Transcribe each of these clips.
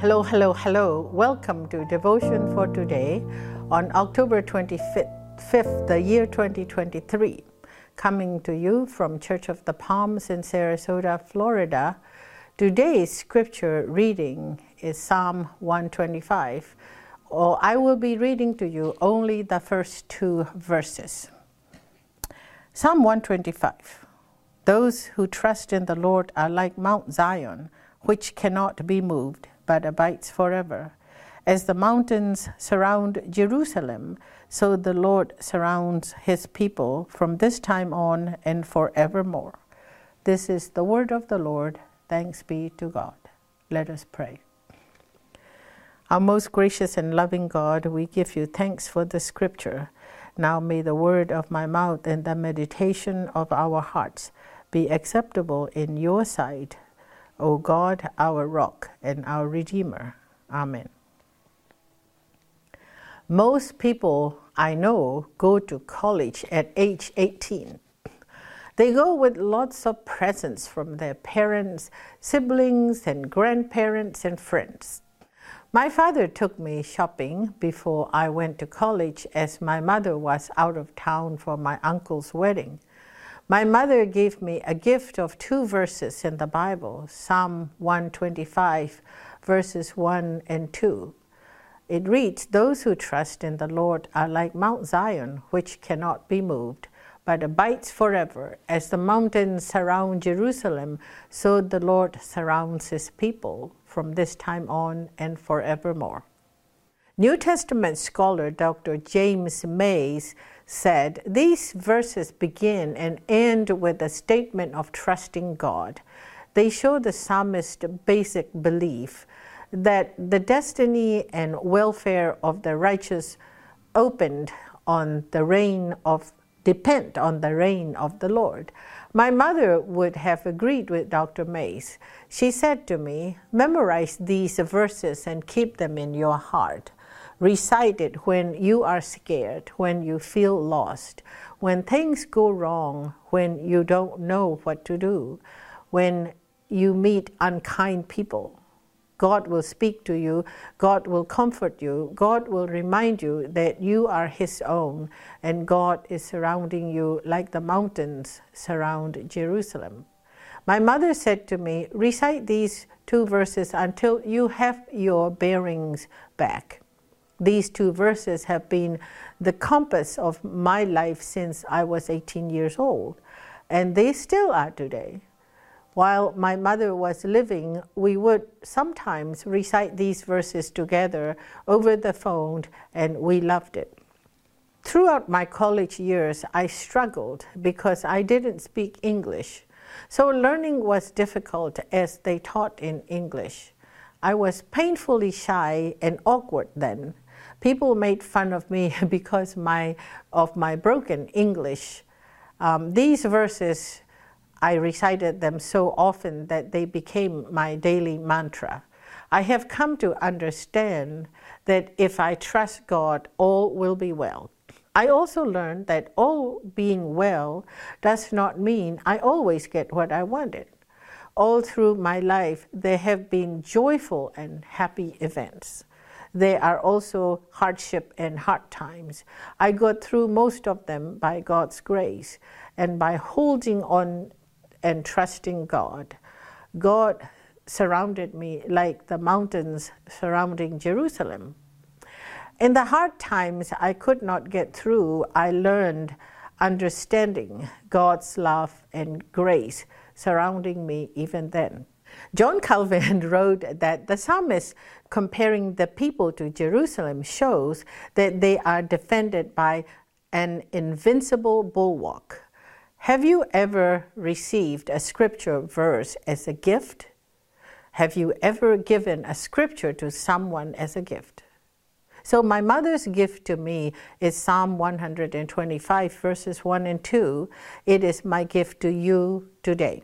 Hello, hello, hello. Welcome to Devotion for Today on October 25th, the year 2023. Coming to you from Church of the Palms in Sarasota, Florida. Today's scripture reading is Psalm 125. Or I will be reading to you only the first two verses. Psalm 125. Those who trust in the Lord are like Mount Zion, which cannot be moved but abides forever. As the mountains surround Jerusalem, so the Lord surrounds his people from this time on and forevermore. This is the word of the Lord. Thanks be to God. Let us pray. Our most gracious and loving God, we give you thanks for the scripture. Now may the word of my mouth and the meditation of our hearts be acceptable in your sight, O God, our rock and our redeemer. Amen. Most people I know go to college at age 18. They go with lots of presents from their parents, siblings, and grandparents and friends. My father took me shopping before I went to college as my mother was out of town for my uncle's wedding. My mother gave me a gift of two verses in the Bible Psalm 125, verses 1 and 2. It reads Those who trust in the Lord are like Mount Zion, which cannot be moved, but abides forever. As the mountains surround Jerusalem, so the Lord surrounds his people from this time on and forevermore. New Testament scholar Dr. James Mays said these verses begin and end with a statement of trusting God. They show the psalmist's basic belief that the destiny and welfare of the righteous opened on the reign of depend on the reign of the Lord. My mother would have agreed with Dr. Mays. She said to me, Memorize these verses and keep them in your heart. Recite it when you are scared, when you feel lost, when things go wrong, when you don't know what to do, when you meet unkind people. God will speak to you, God will comfort you, God will remind you that you are His own, and God is surrounding you like the mountains surround Jerusalem. My mother said to me, Recite these two verses until you have your bearings back. These two verses have been the compass of my life since I was 18 years old, and they still are today. While my mother was living, we would sometimes recite these verses together over the phone, and we loved it. Throughout my college years, I struggled because I didn't speak English. So learning was difficult as they taught in English. I was painfully shy and awkward then, people made fun of me because my, of my broken English. Um, these verses, I recited them so often that they became my daily mantra. I have come to understand that if I trust God, all will be well. I also learned that all being well does not mean I always get what I wanted. All through my life, there have been joyful and happy events. There are also hardship and hard times. I got through most of them by God's grace and by holding on and trusting God. God surrounded me like the mountains surrounding Jerusalem. In the hard times I could not get through, I learned understanding God's love and grace surrounding me even then. John Calvin wrote that the psalmist comparing the people to Jerusalem shows that they are defended by an invincible bulwark. Have you ever received a scripture verse as a gift? Have you ever given a scripture to someone as a gift? So, my mother's gift to me is Psalm 125, verses 1 and 2. It is my gift to you today.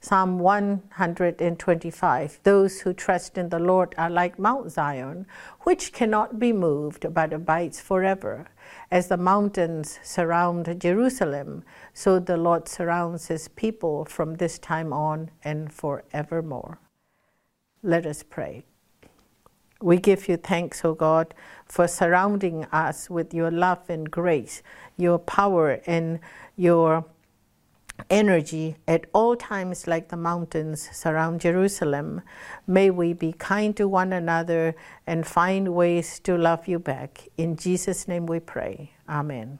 Psalm 125 Those who trust in the Lord are like Mount Zion, which cannot be moved but abides forever. As the mountains surround Jerusalem, so the Lord surrounds his people from this time on and forevermore. Let us pray. We give you thanks, O God, for surrounding us with your love and grace, your power and your energy at all times like the mountains surround Jerusalem. May we be kind to one another and find ways to love you back. In Jesus' name we pray. Amen.